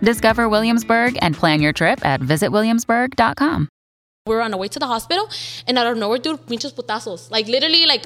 Discover Williamsburg and plan your trip at visitwilliamsburg.com. We're on our way to the hospital, and I don't of nowhere, dude, pinches putazos. Like, literally, like.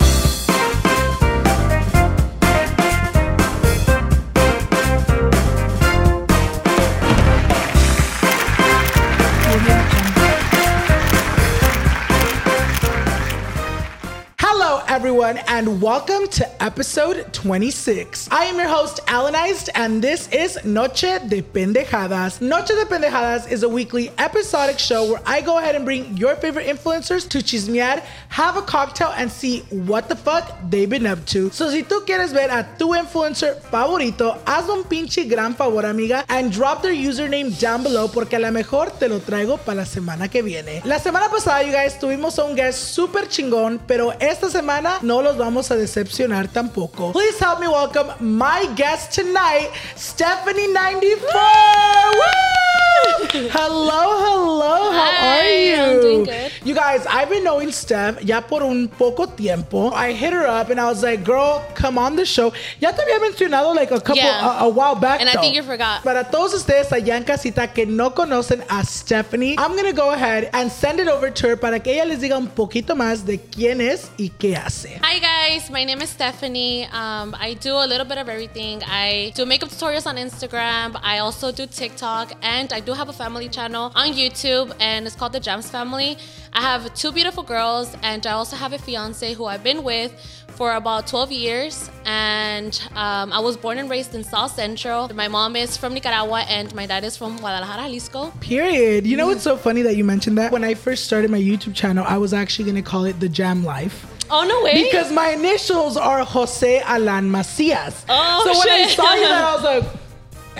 Everyone, and welcome to episode 26. I am your host, Alanized, and this is Noche de Pendejadas. Noche de Pendejadas is a weekly episodic show where I go ahead and bring your favorite influencers to chismear, have a cocktail, and see what the fuck they've been up to. So, si tú quieres ver a tu influencer favorito, haz un pinche gran favor, amiga, and drop their username down below porque a lo mejor te lo traigo para la semana que viene. La semana pasada, you guys, tuvimos a un guest super chingón, pero esta semana no los vamos a decepcionar tampoco. Please help me welcome my guest tonight, Stephanie94. Hello, hello. How Hi, are you? I'm doing good. You guys, I've been knowing Steph ya por un poco tiempo. I hit her up and I was like, girl, come on the show. Ya te había mencionado like a couple, Yeah. a, a while back. And I think you forgot. Para todos ustedes allá en casita que no conocen a Stephanie, I'm gonna go ahead and send it over to her para que ella les diga un poquito más de quién es y qué hace. Hi guys, my name is Stephanie. Um, I do a little bit of everything. I do makeup tutorials on Instagram. I also do TikTok, and I do have a family channel on YouTube, and it's called the Gems Family. I have two beautiful girls, and I also have a fiance who I've been with for about 12 years. And um, I was born and raised in South Central. My mom is from Nicaragua, and my dad is from Guadalajara, Jalisco. Period. You know what's so funny that you mentioned that? When I first started my YouTube channel, I was actually gonna call it The Jam Life. Oh no way! Because my initials are Jose Alan Macias. Oh, so when I shit. saw you that, I was like,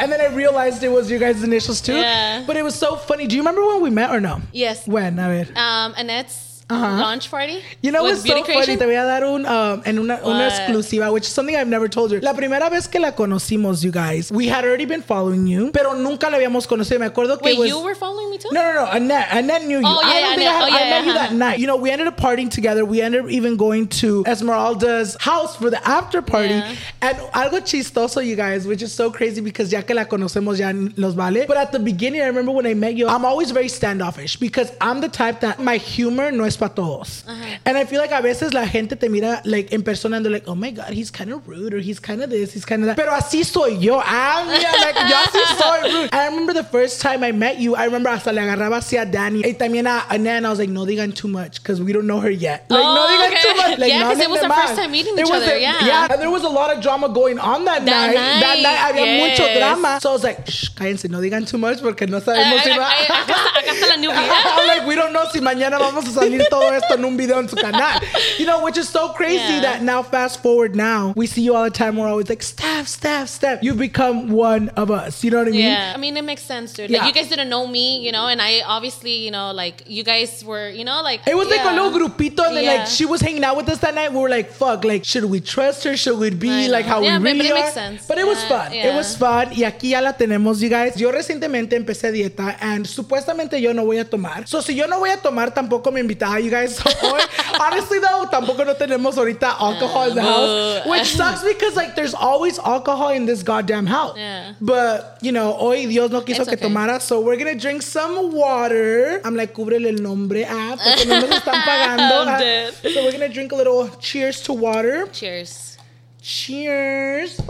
and then I realized it was your guys' initials too. Yeah. But it was so funny. Do you remember when we met or no? yes. When? A ver. Um, Annette's Uh-huh. launch party. You know what's so funny? Creation? Te voy a dar un, um, en una, una exclusiva, which is something I've never told you. La primera vez que la conocimos, you guys, we had already been following you, pero nunca la habíamos conocido. Me acuerdo que Wait, was... you were following me too? No, no, no. Annette. Annette knew you. Oh, yeah, I don't yeah, think I, had, Oh, yeah, I met you yeah, that night. You know, we ended up partying together. We ended up even going to Esmeralda's house for the after party. Yeah. And algo chistoso, you guys, which is so crazy because ya que la conocemos ya los vale. But at the beginning, I remember when I met you, I'm always very standoffish because I'm the type that my humor no es para todos. And I feel like a veces la gente te mira like en persona and they're like, oh my God, he's kind of rude or he's kind of this, he's kind of that. Pero así soy yo. I'm yeah, like, yo así soy rude. I remember the first time I met you, I remember hasta le agarraba así a Danny. Y también a, a Nan, I was like, no digan too much because we don't know her yet. Like, Oh, no digan okay. too much. Like, Yeah, no 'cause it was our first time meeting each other, a- yeah. Yeah, and there was a lot of drama going on that, That night. That night, night había mucho yes. drama. So I was like, shh, cállense, no digan too much porque no sabemos si ay, va. está- acá está la newbie. I'm like, we don't know si mañana vamos a salir todo esto en un video en su canal. You know, which is so crazy Yeah. that now, fast forward now, we see you all the time. We're always like, Steph, Steph, Steph. You've become one of us. You know what I mean? Yeah, I mean it makes sense, dude. Like Yeah. you guys didn't know me, you know, and I obviously, you know, like you guys were, you know, like It was like a little grupito, and then Yeah. like she was hanging out with us that night. We were like, "Fuck! Like, should we trust her? Should we be like how Yeah, we really but it are?" makes sense. But it was Yeah, fun. It was fun. Y aquí ya la tenemos, you guys. Yo recientemente empecé dieta, and supuestamente yo no voy a tomar. So si yo no voy a tomar, tampoco me invitaba, you guys. Hoy, honestly though, tampoco no tenemos ahorita alcohol in the house, which sucks because like there's always alcohol in this goddamn house. Yeah. But you know, hoy Dios no quiso It's que okay. tomara, so we're gonna drink some water. I'm like, cúbrele el nombre, ah, porque no nos están pagando. Ah. So we're gonna drink a little cheers to water. Cheers. Cheers.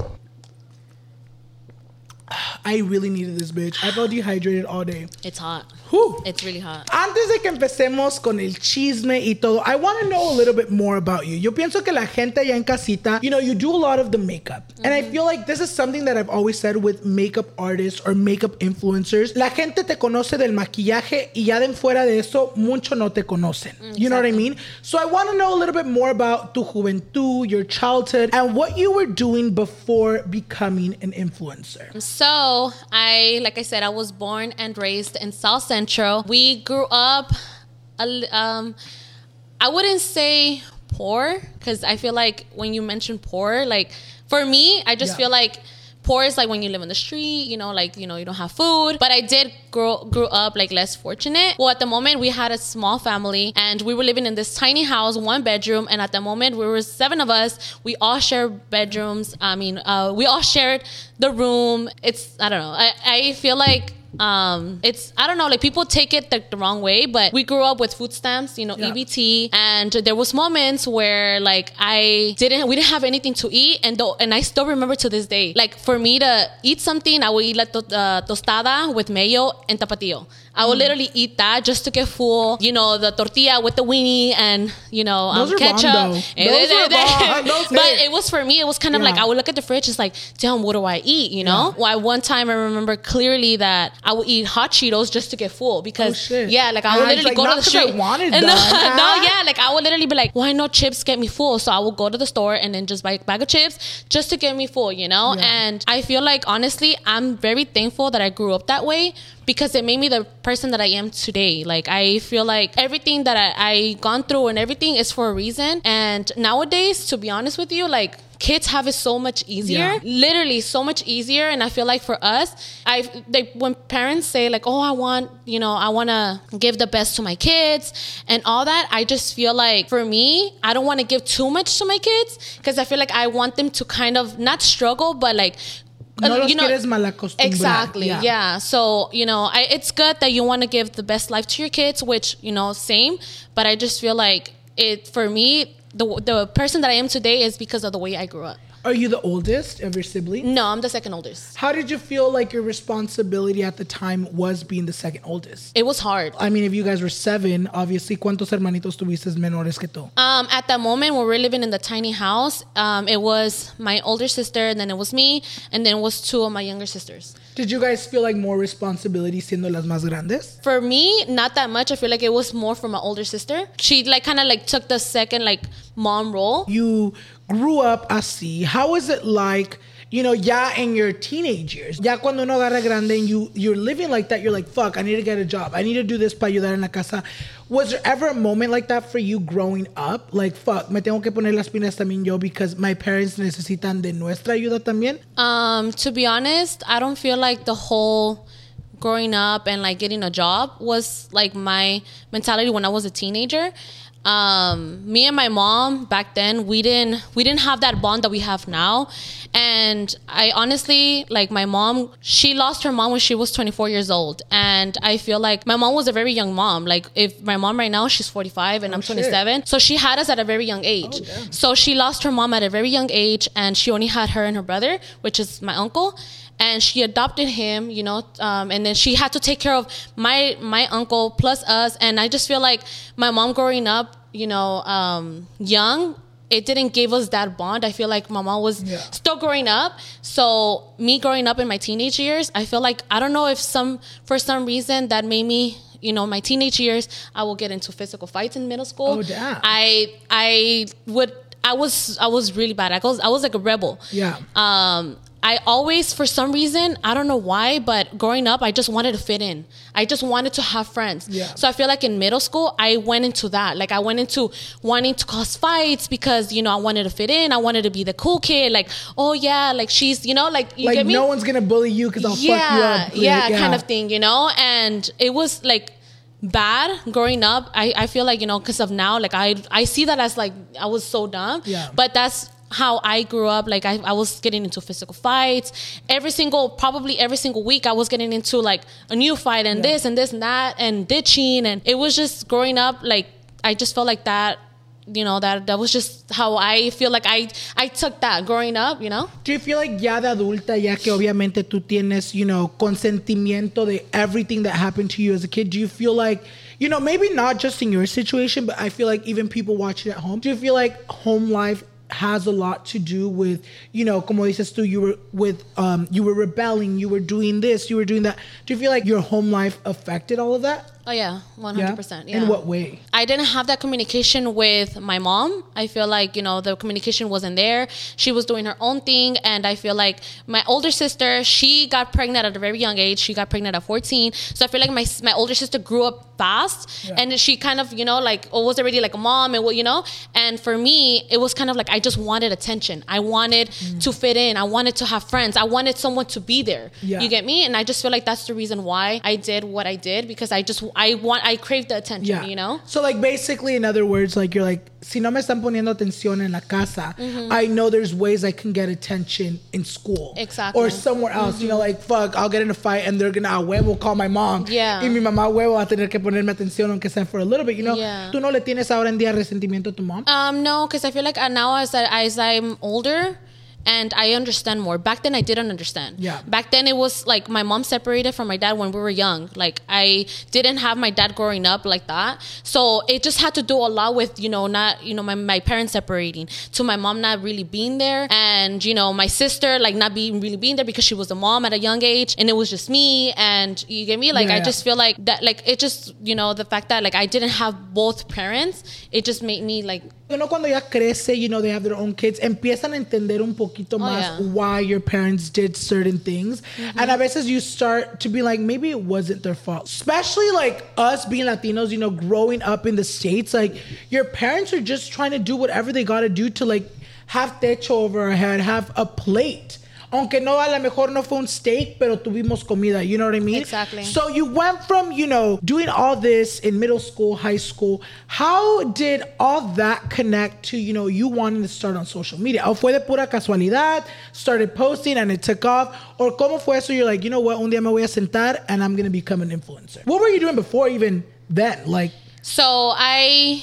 I really needed this bitch. I felt dehydrated all day. It's hot. Whew. It's really hot. Antes de que empecemos con el chisme y todo, I want to know a little bit more about you. Yo pienso que la gente allá en casita, you know, you do a lot of the makeup. And I mm-hmm. feel like this is something that I've always said with makeup artists or makeup influencers. La gente te conoce del maquillaje y ya de fuera de eso, mucho no te conocen. Mm, you know what I mean? So I want to know a little bit more about tu juventud, your childhood, and what you were doing before becoming an influencer. So I, like I said, I was born and raised in South Central. We grew up, um, I wouldn't say poor because I feel like when you mention poor, like for me, I just Yeah. feel like poor is like when you live on the street, you know, like you know you don't have food. But I did grow grew up like less fortunate. Well, at the moment we had a small family and we were living in this tiny house, one bedroom, and at the moment we were seven of us. We all shared bedrooms. I mean, uh, we all shared the room. It's I don't know. I I feel like um it's i don't know like people take it the, the wrong way but we grew up with food stamps you know Yeah. ebt and there was moments where like i didn't we didn't have anything to eat and though and i still remember to this day like for me to eat something i would eat like to, uh, tostada with mayo and tapatio i would literally eat that just to get full you know the tortilla with the weenie and you know um, Those are bomb, ketchup. Eh, Those are eh, eh, bomb. But it was for me it was kind of like i would look at the fridge it's like damn what do i eat? You know? Yeah. well, one time i remember clearly that i would eat hot cheetos just to get full because Oh, yeah like i would it's literally like, go to the 'cause I street. wanted and no, that. no yeah like i would literally be like why no chips get me full? So i would go to the store and then just buy a bag of chips just to get me full you know? Yeah. and i feel like honestly i'm very thankful that i grew up that way because it made me the person that I am today. Like I feel like everything that I, I gone through and everything is for a reason. And nowadays, to be honest with you, like kids have it so much easier, Yeah. literally so much easier. And I feel like for us, I like when parents say like, "Oh, I want you know, I want to give the best to my kids and all that." I just feel like for me, I don't want to give too much to my kids because I feel like I want them to kind of not struggle, but like. No los you know, quieres malacostumbrar. Exactly. Yeah. Yeah. So, you know, I, it's good that you want to give the best life to your kids, which, you know, same. But I just feel like it, for me, the, the person that I am today is because of the way I grew up. Are you the oldest of your siblings? No, I'm the second oldest. How did you feel like your responsibility at the time was being the second oldest? It was hard. I mean, if you guys were seven, obviously, ¿cuántos hermanitos tuviste menores que tú? Um, at that moment when we were living in the tiny house, um, it was my older sister, and then it was me, and then it was two of my younger sisters. Did you guys feel like more responsibility siendo las más grandes? For me, not that much. I feel like it was more for my older sister. She like kind of like took the second like mom role. You grew up así. How is it like, you know, ya in your teenage years? Ya cuando uno agarra grande and you, you're living like that, you're like, fuck, I need to get a job. I need to do this para ayudar en la casa. Was there ever a moment like that for you growing up? Like, fuck, me tengo que poner las pilas también yo because my parents necesitan de nuestra ayuda también? Um, to be honest, I don't feel like the whole growing up and like getting a job was like my mentality when I was a teenager. Um, me and my mom back then we didn't we didn't have that bond that we have now. And i honestly like my mom she lost her mom when she was 24 years old. And i feel like my mom was a very young mom. Like if my mom right now she's 45 and i'm 27 so she had us at a very young age. So she lost her mom at a very young age and she only had her and her brother which is my uncle and she adopted him you know um, and then she had to take care of my my uncle plus us and i just feel like my mom growing up you know um, young it didn't give us that bond i feel like my mom was Yeah. still growing up so me growing up in my teenage years i feel like i don't know if some for some reason that made me you know my teenage years i will get into physical fights in middle school Oh, damn. i i would i was i was really bad i was i was like a rebel Yeah. um I always, for some reason, I don't know why, but growing up, I just wanted to fit in. I just wanted to have friends. Yeah. So I feel like in middle school, I went into that. Like I went into wanting to cause fights because you know I wanted to fit in. I wanted to be the cool kid. Like, oh yeah, like she's, you know, like you like get me. no one's gonna bully you because I'll fuck you yeah, up. yeah, Like, kind of thing, you know. And it was like bad growing up. I, I feel like you know because of now, like I I see that as like I was so dumb. Yeah. But that's how I grew up. Like I, I was getting into physical fights every single, probably every single week. I was getting into like a new fight and Yeah. this and this and that and ditching, and it was just growing up. Like I just felt like that. You know that that was just how I feel like I I took that growing up. You know. Do you feel like ya de adulta, ya que obviamente tú tienes, you know, consentimiento de everything that happened to you as a kid, do you feel like, you know, maybe not just in your situation, but I feel like even people watching at home, do you feel like home life has a lot to do with, you know, como dices tú, you were with, um, you were rebelling, you were doing this, you were doing that. Do you feel like your home life affected all of that? Oh yeah, one hundred percent. In what way? I didn't have that communication with my mom. I feel like, you know, the communication wasn't there. She was doing her own thing. And I feel like my older sister, she got pregnant at a very young age. She got pregnant at 14. So I feel like my, my older sister grew up fast and she kind of, you know, like was already like a mom and what, you know, and for me, it was kind of like, I just wanted attention. I wanted Mm. to fit in. I wanted to have friends. I wanted someone to be there. Yeah. You get me? And I just feel like that's the reason why I did what I did because I just, I want, I crave the attention, Yeah. you know? So like basically in other words, like you're like, si no me están poniendo atención en la casa, Mm-hmm. I know there's ways I can get attention in school. Exactly. Mm-hmm. Or somewhere else. You know, like fuck, I'll get in a fight and they're gonna a huevo call my mom. Yeah. Y mi mamá huevo va a tener que ponerme atención aunque sea for a little bit. You know, Yeah. tú no le tienes ahora en día resentimiento a tu mom. Um, no, because I feel like now as I, as I'm older and I understand more. Back then, I didn't understand. Yeah. Back then, it was like my mom separated from my dad when we were young. Like I didn't have my dad growing up like that, so it just had to do a lot with you know not you know my, my parents separating to my mom not really being there, and you know my sister like not being really being there because she was a mom at a young age, and it was just me. And you get me? Like Yeah, I yeah. just feel like that. Like it just you know the fact that like I didn't have both parents, it just made me like You know, cuando ya crece, you know, they have their own kids, empiezan a entender un poquito más Oh, yeah. Mm-hmm. why your parents did certain things. And a veces you start to be like, maybe it wasn't their fault. Especially like us being Latinos, you know, growing up in the States, like your parents are just trying to do whatever they gotta do to like have techo over our head, have a plate. Aunque no, a lo mejor no fue un steak, pero tuvimos comida. You know what I mean? Exactly. So you went from, you know, doing all this in middle school, high school. How did all that connect to, you know, you wanting to start on social media? ¿O fue de pura casualidad? Started posting and it took off? Or cómo fue eso? You're like, you know what? Un día me voy a sentar and I'm going to become an influencer. What were you doing before even then? Like, So I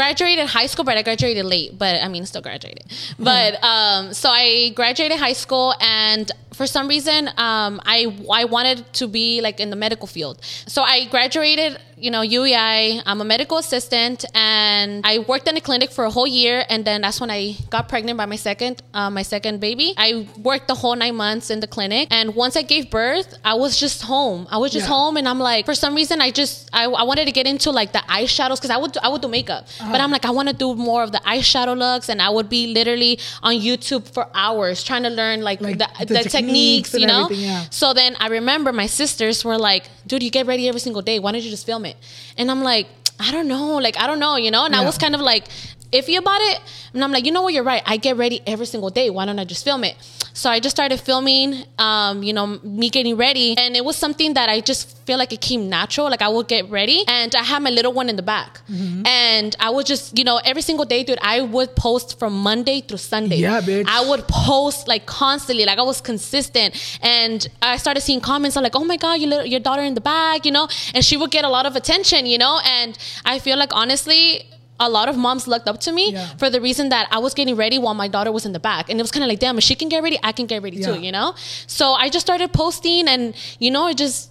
graduated high school, but I graduated late. But I mean, still graduated. But um, so I graduated high school, and for some reason, um, I I wanted to be like in the medical field. So I graduated, you know, UEI. I'm a medical assistant, and I worked in a clinic for a whole year, and then that's when I got pregnant by my second uh, my second baby. I worked the whole nine months in the clinic, and once I gave birth, I was just home. I was just Yeah. home, and I'm like, for some reason, I just I, I wanted to get into like the eyeshadows because I would I would do makeup, but I'm like I want to do more of the eyeshadow looks, and I would be literally on YouTube for hours trying to learn like, Like the, the the, techniques techniques, you know. yeah. So then I remember my sisters were like, "Dude, you get ready every single day. Why don't you just film it?" And I'm like, I don't know, like I don't know, you know. And I was kind of like iffy about it. And I'm like, you know what, you're right. I get ready every single day. Why don't I just film it? So I just started filming, um, you know, me getting ready. And it was something that I just feel like it came natural. Like I would get ready and I had my little one in the back. Mm-hmm. And I would just, you know, every single day, dude, I would post from Monday through Sunday. Yeah, bitch. I would post like constantly. Like I was consistent. And I started seeing comments I'm like, oh my God, your, little, your daughter in the back, you know? And she would get a lot of attention, you know? And I feel like honestly, a lot of moms looked up to me yeah. for the reason that I was getting ready while my daughter was in the back. And it was kind of like, damn, if she can get ready, I can get ready yeah. too, you know? So I just started posting and, you know, it just,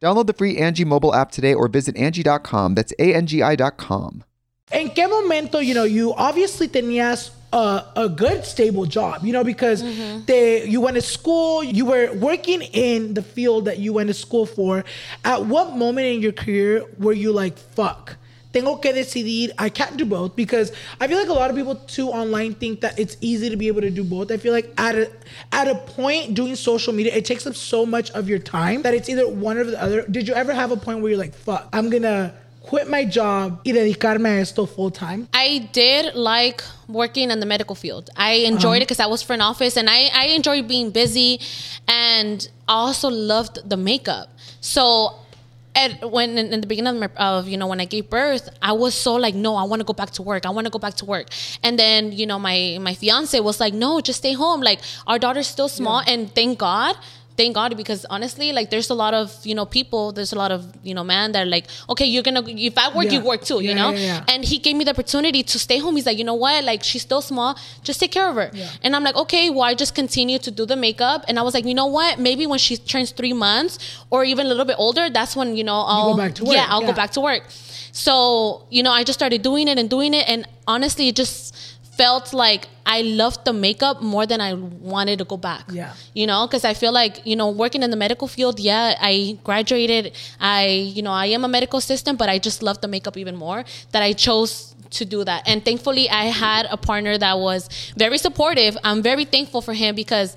Download the free Angie mobile app today or visit Angie.com. That's A-N-G-I dot com. ¿En qué momento, you know, you obviously tenías a, a good stable job, you know, because mm-hmm. they, you went to school, you were working in the field that you went to school for. At what moment in your career were you like, fuck? Tengo que decidir. I can't do both because I feel like a lot of people too online think that it's easy to be able to do both. I feel like at a at a point doing social media, it takes up so much of your time that it's either one or the other. Did you ever have a point where you're like, fuck, I'm gonna quit my job y dedicarme a esto full time? I did like working in the medical field. I enjoyed uh-huh. it because I was front office and I, I enjoyed being busy and I also loved the makeup. So at when in, in the beginning of, my, of, you know when I gave birth, I was so like, no, I want to go back to work. I want to go back to work. And then you know my my fiance was like, no, just stay home. Like our daughter's still small, yeah. and thank God thank God because honestly, like there's a lot of you know people, there's a lot of you know man that are like, okay, you're gonna if I work, yeah. you work too, you know. Yeah, and he gave me the opportunity to stay home. He's like, you know what, like she's still small, just take care of her. And I'm like, okay, well I just continue to do the makeup, and I was like, you know what, maybe when she turns three months or even a little bit older, that's when you know I'll you go back to work. Yeah, I'll go back to work. So you know, I just started doing it and doing it, and honestly, it just felt like I loved the makeup more than I wanted to go back. Yeah. You know, because I feel like, you know, working in the medical field, yeah, I graduated. I, you know, I am a medical assistant, but I just love the makeup even more that I chose to do that. And thankfully, I had a partner that was very supportive. I'm very thankful for him because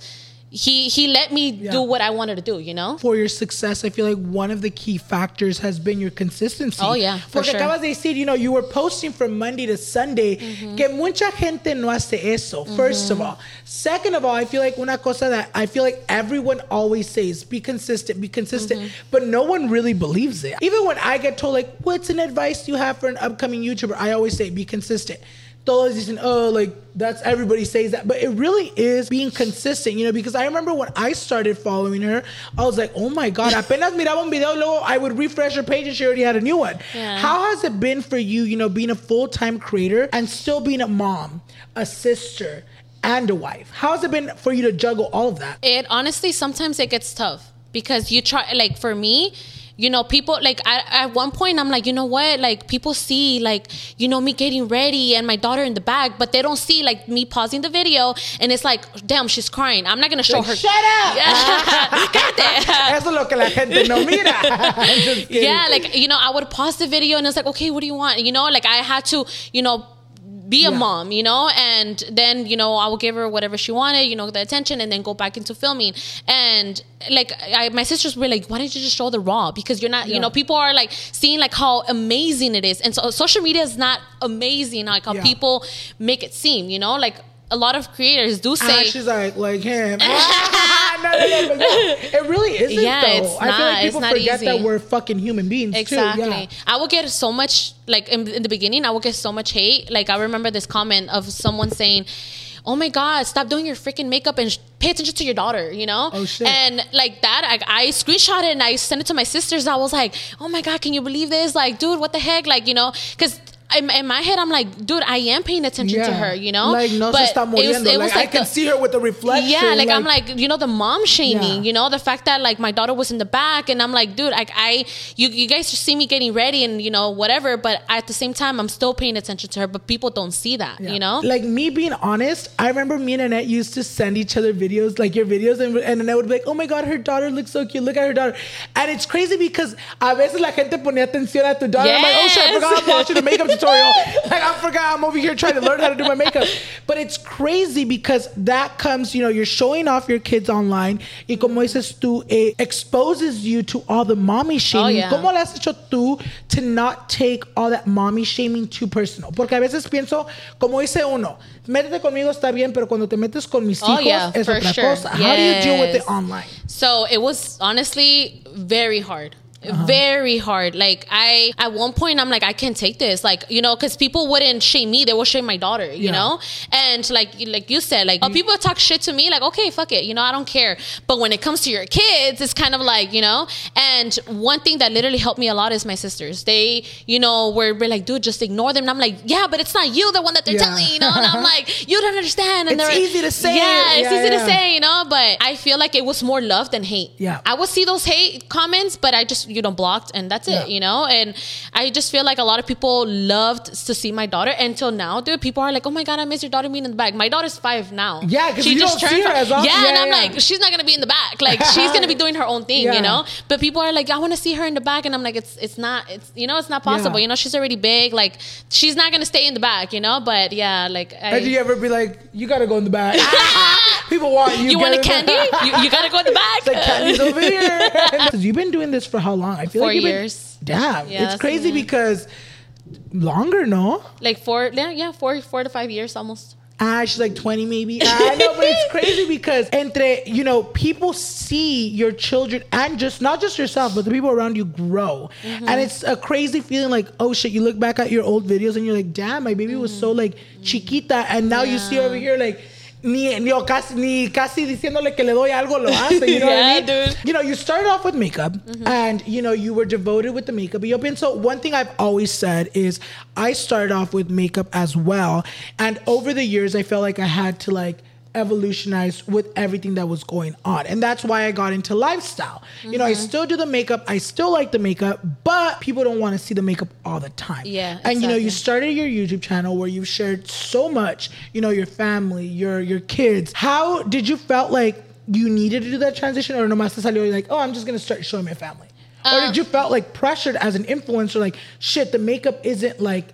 he he let me yeah. do what I wanted to do, you know. For your success, I feel like one of the key factors has been your consistency. Oh yeah, for Porque sure. acabas de decir, you know, you were posting from Monday to Sunday. Mm-hmm. Que mucha gente no hace eso. Mm-hmm. First of all, second of all, I feel like una cosa that I feel like everyone always says, be consistent, be consistent, mm-hmm. but no one really believes it. Even when I get told like, what's an advice you have for an upcoming YouTuber, I always say, be consistent todos dicen, oh, like that's everybody says that. But it really is being consistent, you know, because I remember when I started following her, I was like, oh my God, apenas miraba un video, luego I would refresh her page and she already had a new one. Yeah. How has it been for you, you know, being a full time creator and still being a mom, a sister, and a wife. How has it been for you to juggle all of that? It honestly sometimes it gets tough because you try like for me you know people like I, at one point i'm like you know what like people see like you know me getting ready and my daughter in the back but they don't see like me pausing the video and it's like damn she's crying i'm not gonna show Like, her shut up! yeah. Cállate. Eso lo que la gente no mira. I'm just kidding. yeah like you know i would pause the video and it's like okay what do you want you know like i had to you know be a Yeah. mom you know and then you know i would give her whatever she wanted you know the attention and then go back into filming and like I, my sisters were like why don't you just show the raw because you're not Yeah. you know people are like seeing like how amazing it is and so social media is not amazing like how Yeah. people make it seem you know like a lot of creators do say Ah, she's like, like him. Ah, no, no, no, it really isn't. Yeah, though. it's I feel not- like people forget that we're fucking human beings Exactly. too. Yeah. I would get so much like in, in the beginning. I would get so much hate. Like I remember this comment of someone saying. Oh my God! Stop doing your freaking makeup and sh- pay attention to your daughter. You know. Oh, shit. And like that, I, I screenshot it and I sent it to my sisters. I was like, "Oh my God! Can you believe this? Like, dude, what the heck? Like, you know, because." In, in my head, I'm like, dude, I am paying attention to her, you know. Like, no But se está it was- muriendo. it like, was I can see her with the reflection. yeah, like, I'm like, you know, the mom shaming, Yeah. you know, the fact that like my daughter was in the back and I'm like, dude, like I you you guys just see me getting ready and you know, whatever, but at the same time I'm still paying attention to her, but people don't see that, Yeah. you know? Like me being honest, I remember me and Annette used to send each other videos, like your videos, and, and Annette would be like, oh my God, her daughter looks so cute. Look at her daughter. And it's crazy because a veces la gente ponía atención a tu daughter. I'm like, oh shit, I forgot I'm Yes. watching a makeup tutorial. Like, I forgot I'm over here trying to learn how to do my makeup. But it's crazy because that comes, you know, you're showing off your kids online. Y como dices tú, it exposes you to all the mommy oh, shaming. yeah. ¿Cómo le has hecho tú to not take all that mommy shaming too personal? Porque a veces pienso, como dice uno, métete conmigo está bien, pero cuando te metes con mis Oh, hijos yeah, es otra sure. cosa. How do you deal with it online? So it was honestly very hard. Uh-huh. Very hard. Like I, at one point, I'm like, I can't take this. Like you know, because people wouldn't shame me; they would shame my daughter. You Yeah. know, and like like you said, like oh, people talk shit to me. Like okay, fuck it. You know, I don't care. But when it comes to your kids, it's kind of like you know. And one thing that literally helped me a lot is my sisters. They, you know, were, were like, dude, just ignore them. And I'm like, yeah, but it's not you, the one that they're Yeah. telling. You know, and I'm like, you don't understand. And It's they're easy to say Yeah, it. it's Yeah, easy to say you know but i feel like it was more love than hate Yeah. i would see those hate comments but i just you know blocked and that's Yeah. it you know and i just feel like a lot of people loved to see my daughter until now dude people are like oh my god i miss your daughter being in the back my daughter's five now Yeah, 'cause you don't see her as often. yeah, and Yeah, i'm yeah. like she's not gonna be in the back like she's gonna be doing her own thing Yeah. you know but people are like i want to see her in the back and i'm like it's it's not it's you know it's not possible Yeah. you know she's already big like she's not gonna stay in the back you know but yeah like I, And do you ever be like, you gotta go in the back? People want you. you want a the candy? You, you gotta go in the back. Like candy's over here. Because you've been doing this for how long? I feel Four like you've been- years. Damn, Yeah, it's crazy yeah. because longer, no? like four, yeah, yeah, four, four to five years almost. Ah, she's like 20 maybe. I know, but it's crazy because entre, you know, people see your children and just not just yourself, but the people around you grow. Mm-hmm. And it's a crazy feeling like, oh shit, you look back at your old videos and you're like, damn, my baby was so like chiquita. And now you see over here like ni, ni, casi, ni casi diciéndole que le doy algo lo hace. You know what I Yeah, mean? dude. You know, you started off with makeup mm-hmm. and, you know, you were devoted with the makeup. Yo pienso, one thing I've always said is I started off with makeup as well. And over the years, I felt like I had to like evolutionize with everything that was going on. And that's why I got into lifestyle. You know, I Mm-hmm. still do the makeup. I still like the makeup, but people don't want to see the makeup all the time. Yeah, And, you know, you started your YouTube channel where you've shared so much, you know, your family, your, your kids. How did you felt like you needed to do that transition or nomás te salió like, oh, I'm just gonna start showing my family? or Um, did you felt like pressured as an influencer, like shit, the makeup isn't like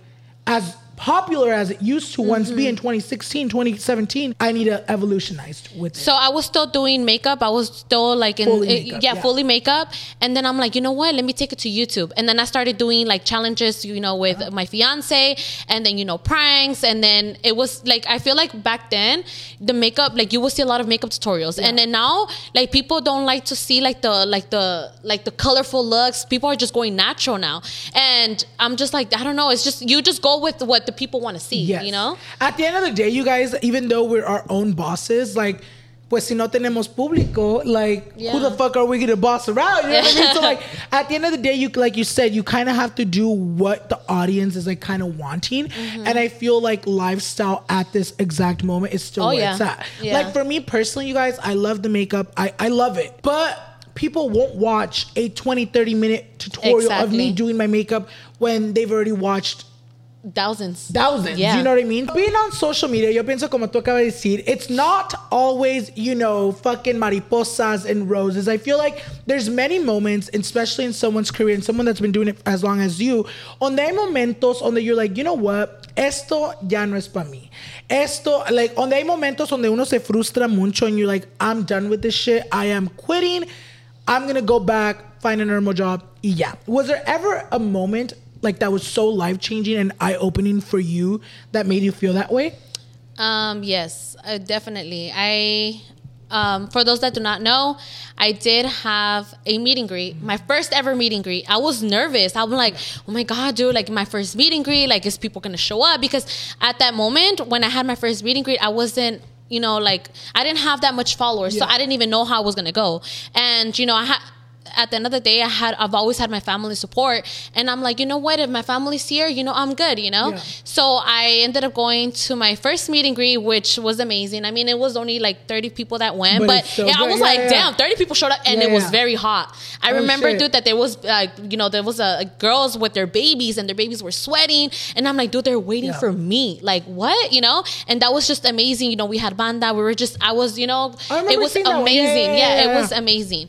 as popular as it used to once be in Mm-hmm. 2016, 2017. I need to evolutionize with it. So I was still doing makeup. I was still like in Fully eh, yeah, yeah. fully makeup. And then I'm like, you know what? Let me take it to YouTube. And then I started doing like challenges, you know, with Uh-huh. my fiance, and then you know pranks. And then it was like I feel like back then the makeup, like you will see a lot of makeup tutorials. And then now, like people don't like to see like the like the like the colorful looks. People are just going natural now. And I'm just like, I don't know. It's just you just go with what the people want to see. Yes. You know. At the end of the day, you guys, even though we're our own bosses, like pues si no tenemos público, like who the fuck are we gonna boss around? You know what I mean? So like at the end of the day, you like you said, you kind of have to do what the audience is like kind of wanting. Mm-hmm. And I feel like lifestyle at this exact moment is still Oh, where yeah. it's at. Yeah. Like for me personally, you guys, I love the makeup. I, I love it. But people won't watch a 20, 30 minute tutorial of me doing my makeup when they've already watched Thousands. thousands. Yeah. You know what I mean? Being on social media, yo pienso como tú acabas de decir, it's not always, you know, fucking mariposas and roses. I feel like there's many moments, especially in someone's career and someone that's been doing it as long as you, donde hay momentos donde you're like, you know what? Esto ya no es para mí. Esto, like, donde hay momentos donde uno se frustra mucho and you're like, I'm done with this shit. I am quitting. I'm gonna go back, find a normal job. Yeah. Was there ever a moment like that was so life changing and eye opening for you that made you feel that way? Um, yes, uh, definitely. I, um, for those that do not know, I did have a meet and greet, my first ever meet and greet. I was nervous. I'm like, oh my God, dude, like my first meet and greet, like, is people gonna show up? Because at that moment, when I had my first meet and greet, I wasn't, you know, like, I didn't have that much followers, so I didn't even know how I was gonna go. And, you know, I had, at the end of the day, I had I've always had my family support, and I'm like, you know what? If my family's here, you know, I'm good. You know. Yeah. So I ended up going to my first meet and greet, which was amazing. I mean, it was only like 30 people that went, But but, so yeah, I was Yeah, like, yeah. damn, 30 people showed up, and it was very hot. I Oh, remember, shit. dude, that there was, uh, you know, there was a, girls with their babies, and their babies were sweating, and I'm like, dude, they're waiting for me. Like what, you know? And that was just amazing. You know, we had banda. We were just, I was, you know, it was seeing that one. amazing. Yeah, it was amazing.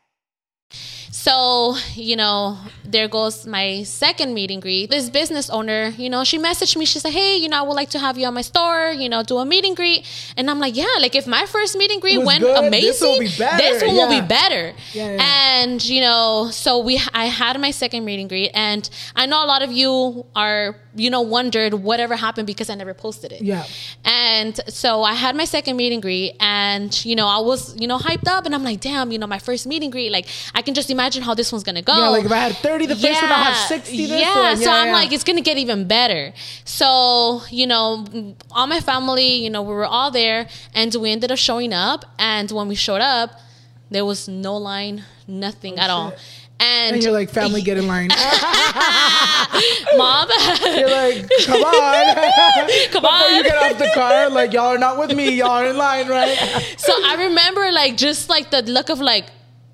So, you know, there goes my second meet and greet. This business owner, you know, she messaged me. She said, Hey, you know, I would like to have you on my store, you know, do a meet and greet. And I'm like, Yeah, like if my first meet and greet went good, amazing, this will be better. this one will be better. Yeah, yeah. And, you know, so we, I had my second meet and greet. And I know a lot of you are, you know, wondered whatever happened because I never posted it. Yeah. And so I had my second meet and greet, and you know, I was, you know, hyped up, and I'm like, damn, you know, my first meet and greet, like, I can just imagine how this one's gonna go. Yeah, like if I had 30 the first one, I'll have 60 this yeah, one. so Yeah, I'm yeah. like, it's gonna get even better. So, you know, all my family, you know, we were all there, and we ended up showing up. And when we showed up, there was no line, nothing oh, at all. And, Oh, And you're like, family, get in line. mom, You're like, come on. come on. Before on. you get off the car, like, y'all are not with me. Y'all are in line, right? so I remember like just like the look of like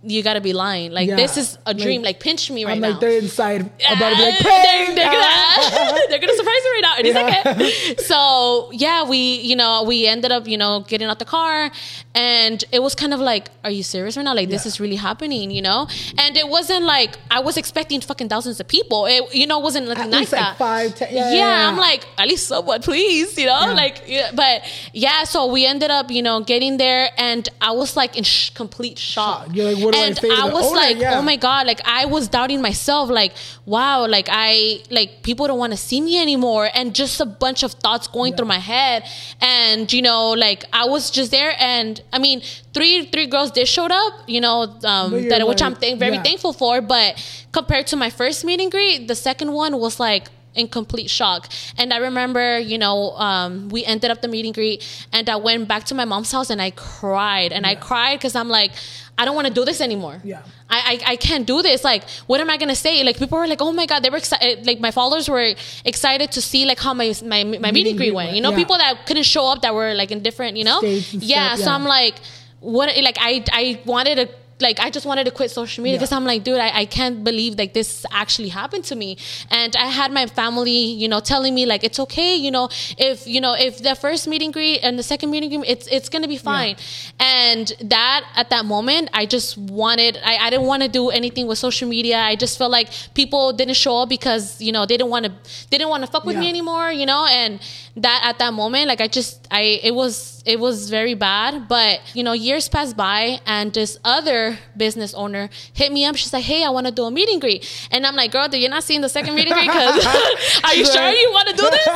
you gotta be lying. Like Yeah. this is a dream. Like, Like, pinch me right I'm now. like, they're inside about to be like, they're, they're gonna, they're gonna surprise me right now. And it's okay. So yeah, we you know we ended up you know getting out the car, and it was kind of like, are you serious right now? Like this is really happening, you know? And it wasn't like I was expecting fucking thousands of people. It you know wasn't nothing At like least like five, ten. Yeah, Yeah, yeah, yeah. I'm like at least someone, please, you know, Yeah. like yeah, but yeah. So we ended up you know getting there, and I was like in sh- complete shock. You're like, what do I and say to was owner? like, Yeah. oh my god, like I was doubting myself, like wow, like I like people don't want to see me anymore. and just a bunch of thoughts going through my head and you know like i was just there and i mean three three girls did showed up you know um that which i'm th- very yeah. thankful for but compared to my first meet and greet the second one was like in complete shock and i remember you know um, we ended up the meet and greet and i went back to my mom's house and i cried and i cried because i'm like i don't want to do this anymore Yeah. I, I, I can't do this. Like, what am I gonna say? Like, people were like, "Oh my god!" They were excited. Like, my followers were excited to see like how my my, my meet and greet went. You know, yeah. people that couldn't show up that were like in different, you know, States and yeah. So. I'm like, what? Like, I I wanted to. Like I just wanted to quit social media Yeah. because I'm like, dude, I, I can't believe like this actually happened to me. And I had my family, you know, telling me like it's okay, you know, if you know if the first meeting greet and the second meeting greet, it's it's gonna be fine. And that at that moment, I just wanted, I, I didn't want to do anything with social media. I just felt like people didn't show up because you know they didn't want to, they didn't want to fuck with me anymore, you know. And that at that moment, like I just, I it was it was very bad. But you know, years passed by, and this other business owner hit me up. She's like, "Hey, I want to do a meet and greet," and I'm like, "Girl, do you not seeing the second meet and greet? Because are you She's sure you want to do this?"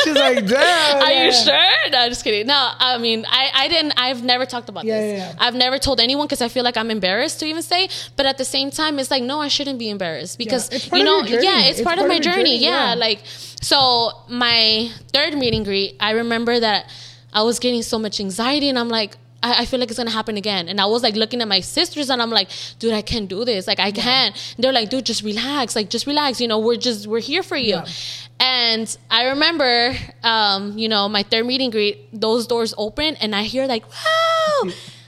She's like, damn. Are you yeah. sure? No, just kidding. No, I mean, I, I didn't, I've never talked about Yeah, this. yeah, yeah. I've never told anyone because I feel like I'm embarrassed to even say. But at the same time, it's like, no, I shouldn't be embarrassed because, It's you know, yeah, it's, part, of my your journey. Yeah. yeah. Like, so my third meet and greet, I remember that I was getting so much anxiety and I'm like, I, I feel like it's gonna happen again. And I was like looking at my sisters and I'm like, dude, I can't do this. Like I can't. And they're like, dude, just relax. Like just relax. You know, we're just we're here for you. Yeah. And I remember, um, you know, my third meeting greet, those doors open and I hear like, wow.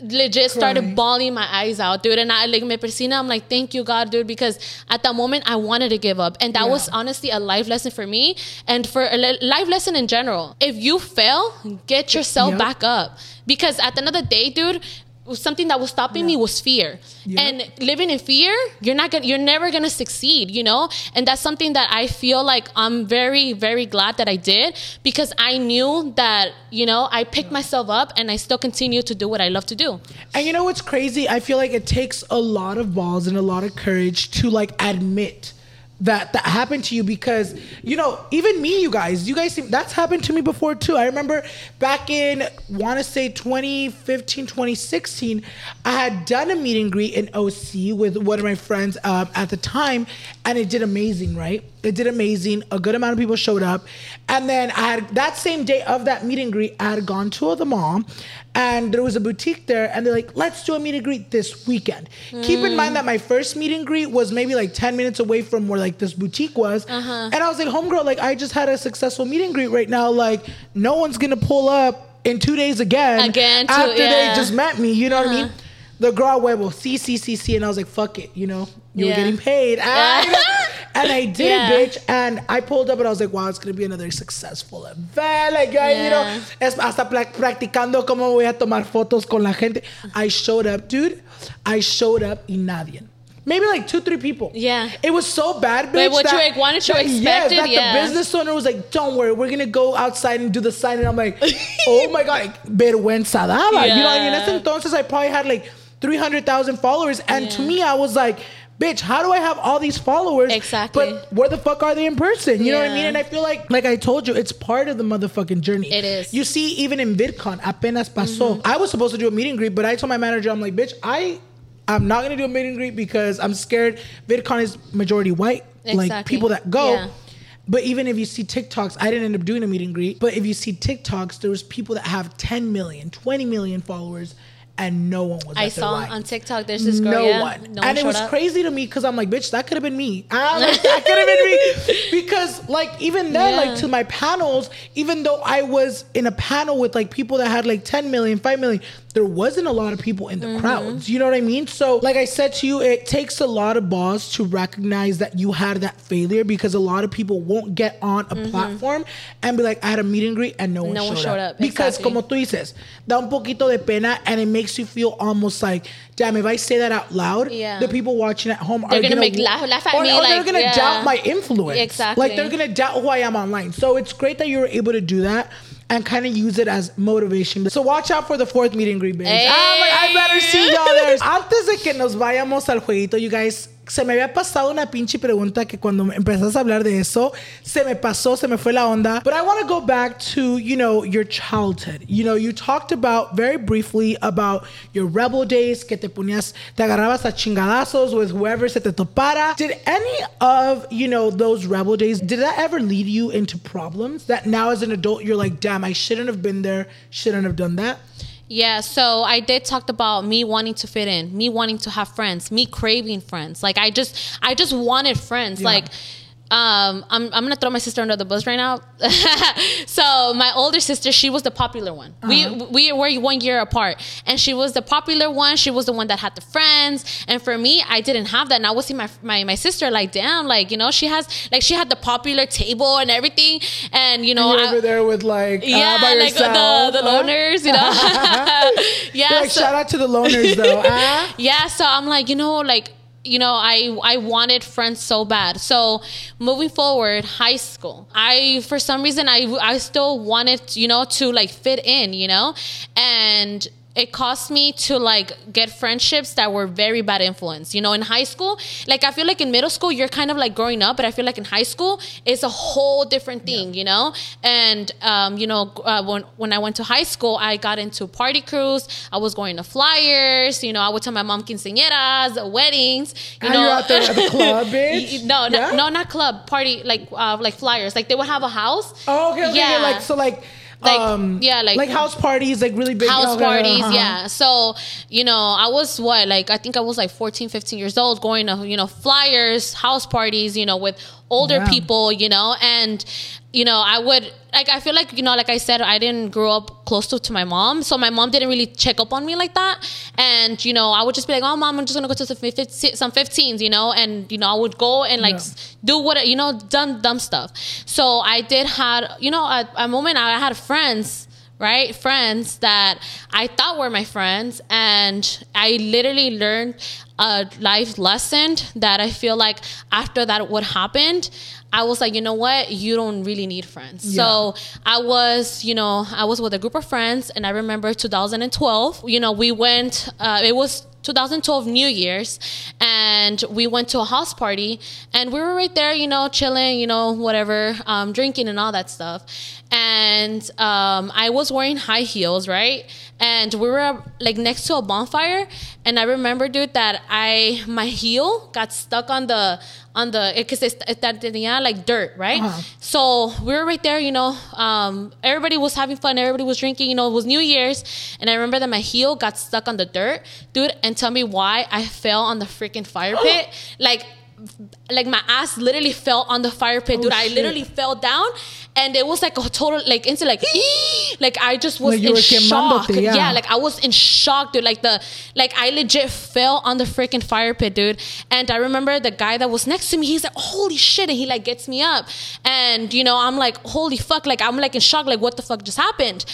Legit started Crying. bawling my eyes out, dude. And I like me persina, I'm like, thank you, God, dude, because at that moment I wanted to give up. And that Yeah. was honestly a life lesson for me and for a life lesson in general. If you fail, get yourself Yep. back up. Because at the end of the day, dude, something that was stopping me was fear. Yep. And living in fear, you're not gonna you're never gonna succeed, you know? And that's something that I feel like I'm very, very glad that I did because I knew that, you know, I picked myself up and I still continue to do what I love to do. And you know what's crazy? I feel like it takes a lot of balls and a lot of courage to like admit that that happened to you because you know even me you guys you guys seem, that's happened to me before too. I remember back in want to say 2015 2016 i had done a meet and greet in oc with one of my friends um, at the time and it did amazing right it did amazing. A good amount of people showed up. And then i had that same day of that meet and greet i had gone to the mall and there was a boutique there and they're like let's do a meet and greet this weekend. Keep in mind that my first meet and greet was maybe like 10 minutes away from where like this boutique was. And i was like homegirl like i just had a successful meet and greet right now. Like no one's gonna pull up in two days again Again, too, after yeah. they just met me you know what i mean? The girl huevo c c c c and i was like fuck it you know? You were Yeah. getting paid. Ah, know? and i did Yeah. bitch and i pulled up and i was like wow it's gonna be another successful event like I, you know Yeah. es hasta practicando cómo voy a tomar fotos con la gente. I showed up, dude. I showed up y nadie. Maybe like two, three people. Yeah. It was so bad, bitch. But what you, that- like, wanted to expect it, that yeah. the business owner was like, "Don't worry, we're gonna go outside and do the sign." And I'm like, "Oh my god, like, vergüenza daba." You know, and in ese Yeah. entonces I probably had like three hundred thousand followers, and to me, I was like. Bitch, how do I have all these followers? Exactly. But where the fuck are they in person? You know what I mean? And I feel like, like I told you, it's part of the motherfucking journey. It is. You see, even in VidCon, apenas pasó. Mm-hmm. I was supposed to do a meet and greet, but I told my manager, I'm like, bitch, I, I'm not gonna do a meet and greet because I'm scared. VidCon is majority white, like people that go. Yeah. But even if you see TikToks, I didn't end up doing a meet and greet. But if you see TikToks, there was people that have 10 million, 20 million followers, and no one was. I saw on TikTok there's this girl, no yeah, one. no and it was up. crazy to me because I'm like, bitch, that could have been me. I'm ah, like, that could have been me. Because like even then, Yeah. like to my panels, even though I was in a panel with like people that had like 10 million, 5 million, there wasn't a lot of people in the Mm-hmm. crowds. You know what I mean? So like I said to you, it takes a lot of balls to recognize that you had that failure because a lot of people won't get on a platform and be like, I had a meet and greet and no one, Mm-hmm. No showed, one showed up. up, Because exactly. como tú dices, da un poquito de pena and it makes you feel almost like, damn, if I say that out loud, Yeah. the people watching at home They're are gonna gonna, make laugh- laugh at or, me, or they're gonna yeah. doubt my influence. Exactly. Like they're gonna doubt who I am online. So it's great that you were able to do that and kind of use it as motivation. So watch out for the fourth meet and greet, bitch. Hey. I'm like, I better see y'all there. Antes de que nos vayamos al jueguito, you guys, se me había pasado una pinche pregunta que cuando empezaste a hablar de eso, se me pasó, se me fue la onda. But I want to go back to, you know, your childhood. You know, you talked about very briefly about your rebel days, que te ponías, te agarrabas a chingadazos with whoever se te topara. Did any of, you know, those rebel days, did that ever lead you into problems that now as an adult you're like, damn, I shouldn't have been there, shouldn't have done that? Yeah, so I did talk about me wanting to fit in, me wanting to have friends, me craving friends. Like I just I just wanted friends. Yeah. Like um, I'm, I'm gonna throw my sister under the bus right now. so my older sister, she was the popular one. Uh-huh. We we were one year apart, and she was the popular one. She was the one that had the friends, and for me, I didn't have that. And I would see my my, my sister like, damn, like you know, she has like she had the popular table and everything, and you know, And I- over there with like, yeah, uh, by like yourself, the the huh? loners, you know. yeah, Like, so- shout out to the loners though. ah. yeah so i'm like you know like you know i i wanted friends so bad. So moving forward high school. I for some reason i i still wanted you know to like fit in you know? And it cost me to like get friendships that were very bad influence. You know in high school like i feel like in middle school you're kind of like growing up but i feel like in high school it's a whole different thing you know? And um, you know uh, when, when i went to high school i got into party crews. I was going to flyers you know? I would tell my mom quinceañeras weddings you And know? you're out there at the club, bitch? no Yeah? no, no not club party like uh, like flyers. Like they would have a house. Oh, okay, okay, okay, yeah. like so, like, Like, um, yeah, like- like house parties, like really big house parties uh-huh. yeah so you know i was what like i think i was like 14 15 years old going to you know flyers house parties you know with older Yeah. people you know and you know i would like i feel like you know like i said i didn't grow up close to, to my mom. So my mom didn't really check up on me like that. And you know i would just be like oh mom i'm just gonna go to some 15, some 15s you know? And you know i would go and like Yeah. do what you know dumb dumb stuff. So i did had you know at a moment i had friends right? Friends that I thought were my friends. And I literally learned a life lesson that I feel like after that, what happened, I was like, you know what? You don't really need friends. So I was, you know, I was with a group of friends, and I remember 2012, you know, we went, uh, it was 2012 New Year's, and we went to a house party, and we were right there, you know, chilling, you know, whatever, um, drinking and all that stuff. And um, I was wearing high heels, right? And we were like next to a bonfire, and I remember, dude, that I my heel got stuck on the on the because it's that tenía like dirt, right? Uh-huh. So we were right there, you know. Um, everybody was having fun, everybody was drinking, you know. It was New Year's, and I remember that my heel got stuck on the dirt, dude. And tell me why I fell on the freaking fire pit, like. Like my ass literally fell on the fire pit, dude. I Oh, literally fell down, and it was like a total like into like, like I just was Like in shock. yeah. yeah, like I was in shock, dude. Like the like I legit fell on the freaking fire pit, dude. And I remember the guy that was next to me, he's like, Holy shit, and he like gets me up. And you know, I'm like, holy fuck, like I'm like in shock, like what the fuck just happened?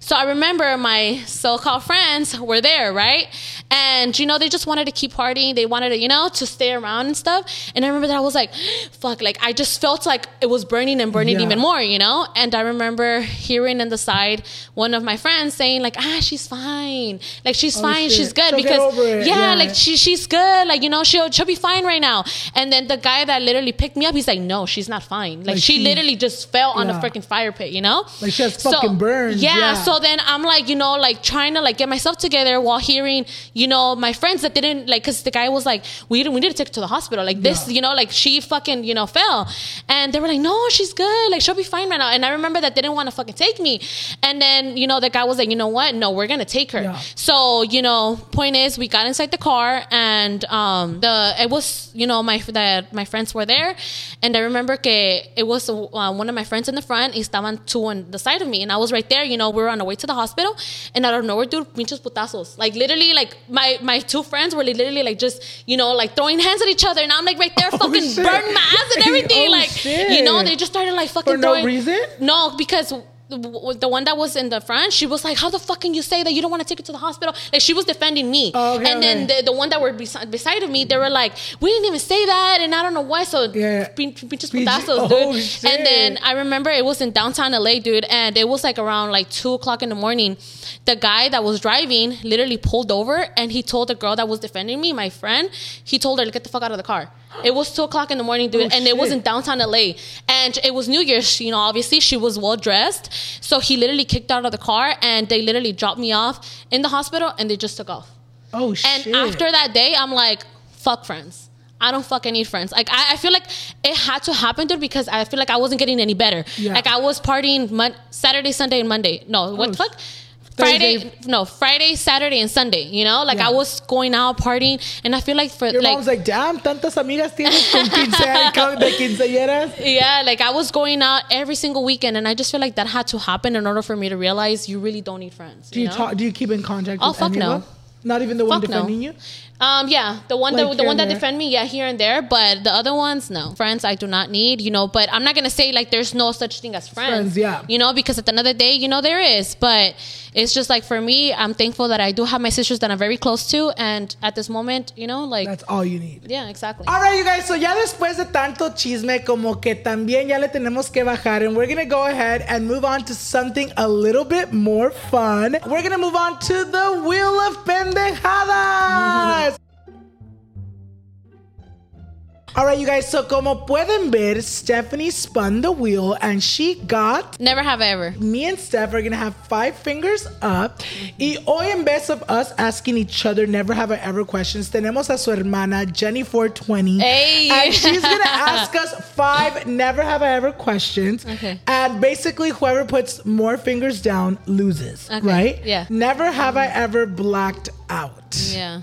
So I remember my so-called friends were there, right? And you know, they just wanted to keep partying. They wanted to, you know, to stay around and stuff. And I remember that I was like, fuck, like I just felt like it was burning and burning Yeah. even more, you know? And I remember hearing in the side one of my friends saying, like, ah, she's fine. Like she's fine, Oh, shit. she's good. She'll because yeah, Yeah. like she she's good. Like, you know, she'll she'll be fine right now. And then the guy that literally picked me up, he's like, No, she's not fine. Like, Like she, she- literally just fell on Yeah. the freaking fire pit, you know? Like she has fucking burns, Yeah, yeah. So then I'm like, you know, like trying to like get myself together while hearing, you know, my friends that didn't like, cause the guy was like, we didn't, we need to take her to the hospital. Like this, Yeah. you know, like she fucking, you know, fell. And they were like, no, she's good. Like she'll be fine right now. And I remember that they didn't want to fucking take me. And then, you know, the guy was like, you know what? No, we're gonna take her. Yeah. So, you know, point is we got inside the car and um the it was, you know, my that my friends were there. And I remember que it was uh, one of my friends in the front, estaban two on the side of me. And I was right there, you know, we were on our way to the hospital. And out of nowhere, dude, pinches putazos. Like literally, like my my two friends were literally like just, you know, like throwing hands at each other. And I'm like right there oh, fucking shit. burning my ass and everything. Oh, like, you know, they just started like fucking For no throwing reason? no, because the, the one that was in the front, she was like, "How the fuck can you say that you don't want to take her to the hospital?" Like she was defending me. Oh, okay, and then okay. the, the one that were beside, beside of me, they were like, "We didn't even say that," and I don't know why. So Yeah. pinches Pinche- putazos, oh, dude. shit. And then I remember it was in downtown LA, dude, and it was like around like two o'clock in the morning. The guy that was driving literally pulled over and he told the girl that was defending me, my friend, he told her to get the fuck out of the car. It was two o'clock in the morning, dude, Oh, and it was in downtown LA. And it was New Year's, you know, obviously she was well dressed. So he literally kicked out of the car and they literally dropped me off in the hospital and they just took off. Oh shit. And after that day, I'm like, fuck friends. I don't fucking need friends. Like I, I feel like it had to happen, dude, because I feel like I wasn't getting any better. Yeah. Like I was partying mon- Saturday, Sunday, and Monday. No, what oh, the fuck? Friday, Thursday. no, Friday, Saturday, and Sunday. You know, like Yeah. I was going out partying, and I feel like for Your like, mom's like, damn, tantas amigas tienes con quince, de quinceañeras. yeah, like I was going out every single weekend, and I just feel like that had to happen in order for me to realize you really don't need friends. Do you know? talk? Do you keep in contact? Oh, with fuck any of no. Not even the one Fuck no. defending you. Um, yeah, the one Like that the one that defend me, yeah, here and there, but the other ones, no. Friends, I do not need, you know. But I'm not gonna say like there's no such thing as friends, Friends, yeah. you know, because at the end of the day, you know, there is. But it's just like for me, I'm thankful that I do have my sisters that I'm very close to, and at this moment, you know, like That's all you need. yeah, exactly. All right, you guys. So ya después de tanto chisme, como que también ya le tenemos que bajar, and we're gonna go ahead and move on to something a little bit more fun. We're gonna move on to the wheel of pendejadas. All right, you guys. So como pueden ver, Stephanie spun the wheel, and she got Never have I ever. me and Steph are gonna have five fingers up. Y hoy, en vez of us asking each other never have I ever questions, tenemos a su hermana Jenny420. Hey. And she's gonna ask us five never have I ever questions. Okay. And basically, whoever puts more fingers down loses. Okay. Right? Yeah. Never have I ever blacked out. Yeah,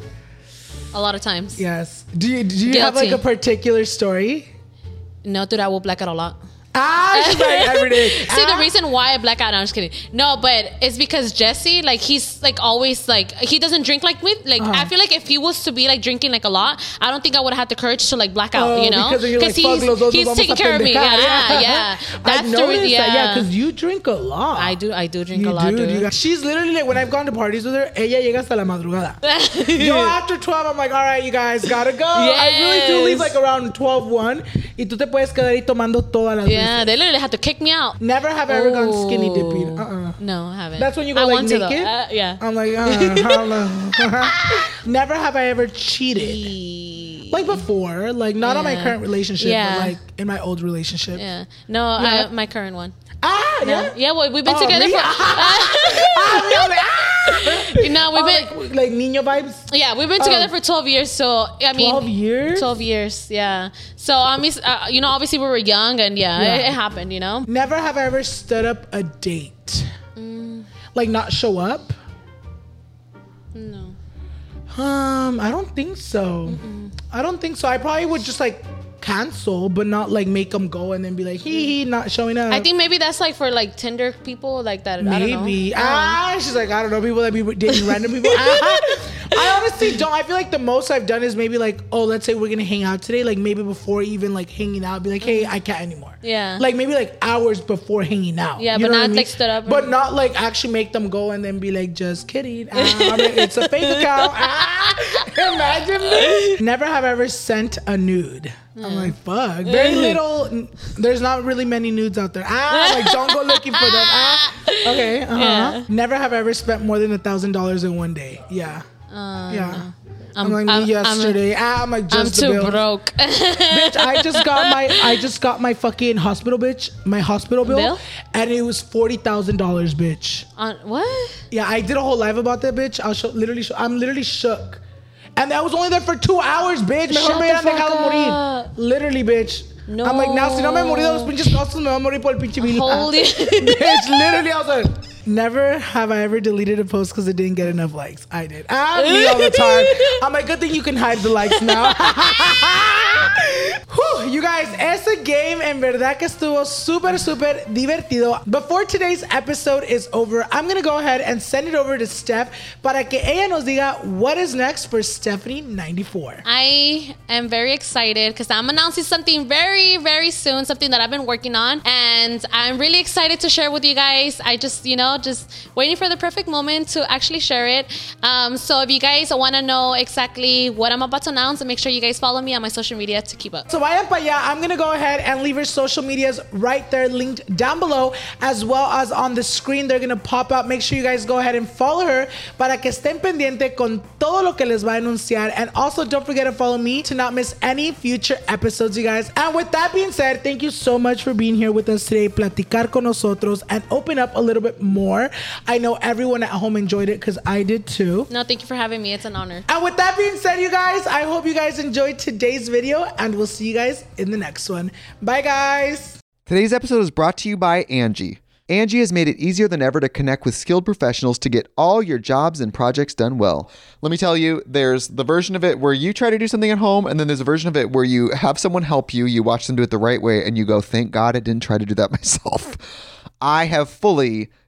a lot of times. Yes. Do you do you have like a particular story? No, dude, I will black out a lot. Ah, she's like every day. See Ah. the reason why I black out. No, I'm just kidding. No, but it's because Jesse, like, he's like always like he doesn't drink like me. Like, Uh-huh. I feel like if he was to be like drinking like a lot, I don't think I would have had the courage to like black out. Oh, you know, because like, he's los he's taking care of me. pendejar. Yeah, yeah. That's the reason. that, yeah, Yeah, because you drink a lot. I do. I do drink You a lot, dude. she's literally like when I've gone to parties with her, ella llega hasta la madrugada. Yo after 12, I'm like, all right, you guys gotta go. I really do leave like around 12, 1. Y tú te puedes quedar ahí tomando todas las yeah, veces. they literally had to kick me out. Never have I ever gone skinny Oh. dipping. Uh-uh. No, I haven't. That's when you go I like want to, naked? though. Uh, yeah. I'm like, uh. Never have I ever cheated. Like before, like not on my current relationship, Yeah. but like in my old relationship. Yeah. No, Yeah. I, my current one. Ah, No. yeah. Yeah, well, we've been Oh, together really? for. Ah, me, ah! you know, we've Oh, been. like, like niño vibes. Yeah, we've been together Oh. for 12 years. So, I mean, 12 years? 12 years, yeah. So, I mean, uh, you know, obviously we were young and yeah, Yeah. It, it happened, you know? Never have I ever stood up a date. Like not show up. No. Um, I don't think so. I don't think so. I probably would just like cancel, but not like make them go and then be like, hee hee, not showing up. I think maybe that's like for like Tinder people, like that. I don't know. maybe. I. Ah, she's like, I don't know, people that be dating random people. Ah. I honestly don't. I feel like the most I've done is maybe like, oh, let's say we're gonna hang out today. Like maybe before even like hanging out, be like, hey, I can't anymore. Yeah. Like maybe like hours before hanging out. Yeah, You but not, I mean? like, stood up But or- not like actually make them go and then be like, just kidding. Ah, it's a fake account. Ah, imagine me. Never have ever sent a nude. I'm like, fuck. Very little. There's not really many nudes out there. Ah, like don't go looking for them. Ah, okay. Uh-huh. Yeah. Never have ever spent more than a thousand dollars in one day. Yeah. Yeah. I'm, I'm- like I'm- yesterday. ah, I'm like I'm just the too bill. broke. bitch, I just got my I just got my fucking hospital bitch, my hospital bill, Bill? and it was forty thousand dollars, bitch. On what? Yeah, I did a whole live about that, bitch. I'll show, literally, show, I'm literally shook, and I was only there for two hours, bitch. Mejor Shut me the hubieran dejado morir. Literally, bitch. I'm like, now si no me he morido los pinches costos, me va a morir por el pinche bill. Holy- bitch, literally, I was like. Never have I ever deleted a post because it didn't get enough likes. I did. Ah, me all the time. I'm like, good thing you can hide the likes now. Whew, you guys, ese game en verdad que estuvo súper, súper divertido. Before today's episode is over, I'm gonna go ahead and send it over to Steph para que ella nos diga what is next for Stephanie 94. I am very excited because I'm announcing something very, very soon, something that I've been working on. And I'm really excited to share with you guys. I just, you know, just waiting for the perfect moment to actually share it. Um, so if you guys want to know exactly what I'm about to announce, make sure you guys follow me on my social media to keep up. So vayan para allá. I'm gonna go ahead and leave her social medias right there linked down below, as well as on the screen. They're gonna pop up. Make sure you guys go ahead and follow her para que estén pendiente con todo lo que les va a anunciar. And also don't forget to follow me to not miss any future episodes, you guys. And with that being said, thank you so much for being here with us today, platicar con nosotros, and open up a little bit more. I know everyone at home enjoyed it because I did too. No, thank you for having me. It's an honor. And with that being said, you guys, I hope you guys enjoyed today's video, and we'll see you guys in the next one. Bye, guys. Today's episode is brought to you by Angi. Angi has made it easier than ever to connect with skilled professionals to get all your jobs and projects done well. Let me tell you, there's the version of it where you try to do something at home, and then there's a version of it where you have someone help you, you watch them do it the right way, and you go, thank God I didn't try to do that myself. I have fully